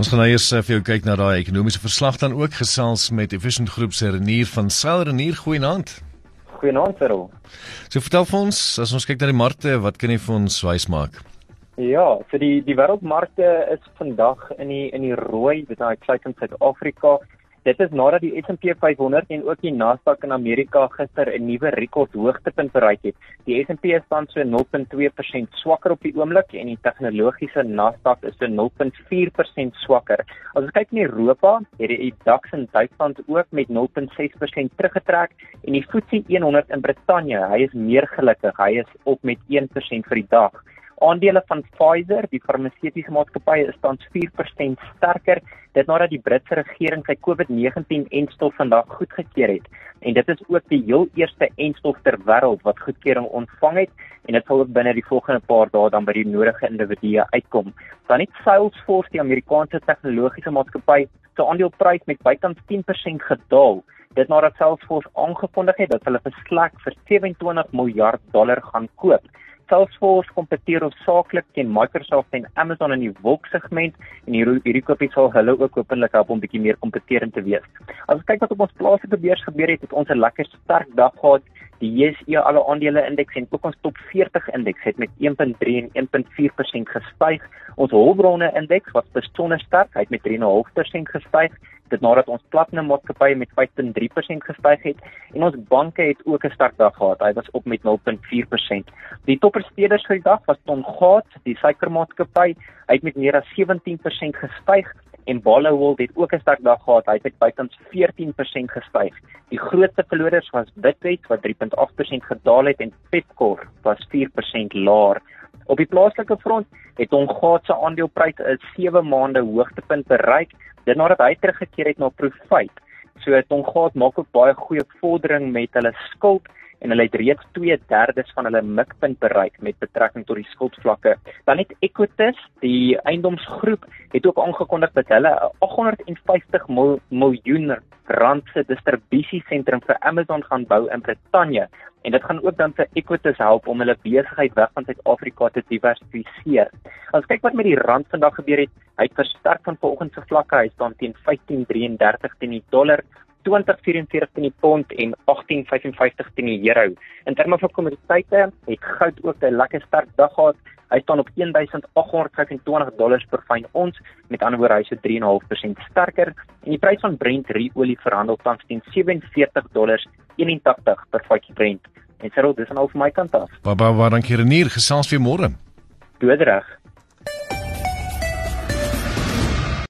Ons gaan nou eers uh, vir jou kyk na daai ekonomiese verslag dan ook gesels met Efficient Groep se Renier van Sail Renier goeienaand. Goeienaand Cyril. So vertel vir ons as ons kyk na die markte, wat kan jy vir ons wys maak? Ja, vir die die wêreldmarkte is vandag in die in die rooi, dit is uitsluitend Suid-Afrika Dit is nadat die S&P 500 en ook die Nasdaq in Amerika gister 'n nuwe rekord hoogtepunt bereik het. Die S&P staan so 0.2% swakker op die oomblik en die tegnologiese Nasdaq is so 0.4% swakker. As ons kyk in Europa, het die DAX in Duitsland ook met 0.6% teruggetrek en die FTSE 100 in Brittanje, hy is meer gelukkig, hy is op met 1% vir die dag. Aandele van Pfizer, die farmaseutiese maatskappy, is tans 4% sterker dit nadat die Britse regering sy COVID-19-enstof vandag goedgekeur het. En dit is ook die heel eerste enstof ter wêreld wat goedkeuring ontvang het en dit sal ook binne die volgende paar dae dan by die nodige individue uitkom. Dan het Salesforce, die Amerikaanse tegnologiese maatskappy, se aandeleprys met bykans 10% gedaal. Dit nadat Salesforce aangekondig het dat hulle vir Slack vir 27 miljard dollar gaan koop. Salesforce kompeteer hoofsaaklik teen Microsoft en Amazon in die wolksegment en hier hierdie kopie sal hulle ook openlik help om bietjie meer kompeterend te wees. As ons kyk wat op ons plaaslike beurs gebeur het, het ons 'n lekker sterk dag gehad. Die JSE alle aandele indeks en ook ons top 40 indeks het met 1.3 en 1.4% gestyg. Ons hulpbronne indeks was besonder sterk, hy het met 3.5% gestyg dit nadat ons platinum maatskappye met 5.3% gestyg het en ons banke het ook 'n sterk dag gehad. Hy was op met 0.4%. Die toppresteerders vir die dag was Tom Gaat, die suikermaatskappy, hy het met meer as 17% gestyg en Barloworld het ook 'n sterk dag gehad. Hy het bykans 14% gestyg. Die grootste verlorers was Bidwest wat 3.8% gedaal het en Pepkor was 4% laer. Op die plaaslike front het Ongaat se aandelepryse 'n 7 maande hoogtepunt bereik dit nadat hy teruggekeer het na Profite. So Tongaat maak ook baie goeie vordering met hulle skuld en hulle het reeds 2/3 van hulle mikpunt bereik met betrekking tot die skuldvlakke. Dan het Equitas, die eiendomsgroep, het ook aangekondig dat hulle 850 mil, miljoen rand se distribusiesentrum vir Amazon gaan bou in Brittanje en dit gaan ook dan vir Equitas help om hulle besigheid weg van Suid-Afrika te diversifiseer. As kyk wat met die rand vandag gebeur het, hy het versterk van vanoggend se vlakke, hy staan teen 15.33 teen die dollar. 2044 teen die pond en 1855 teen die euro. In terme van kommoditeite het goud ook 'n lekker sterk dag gehad. Hy staan op 1825 dollars per fyn ons, met ander woorde hy so 3.5% sterker en die prys van Brent olie verhandel tans teen 47 dollars 81 per vatjie Brent. En Cyril, dis nou vir my kant af. Baba, waar dankie Renier, gesels weer môre. Doodreg.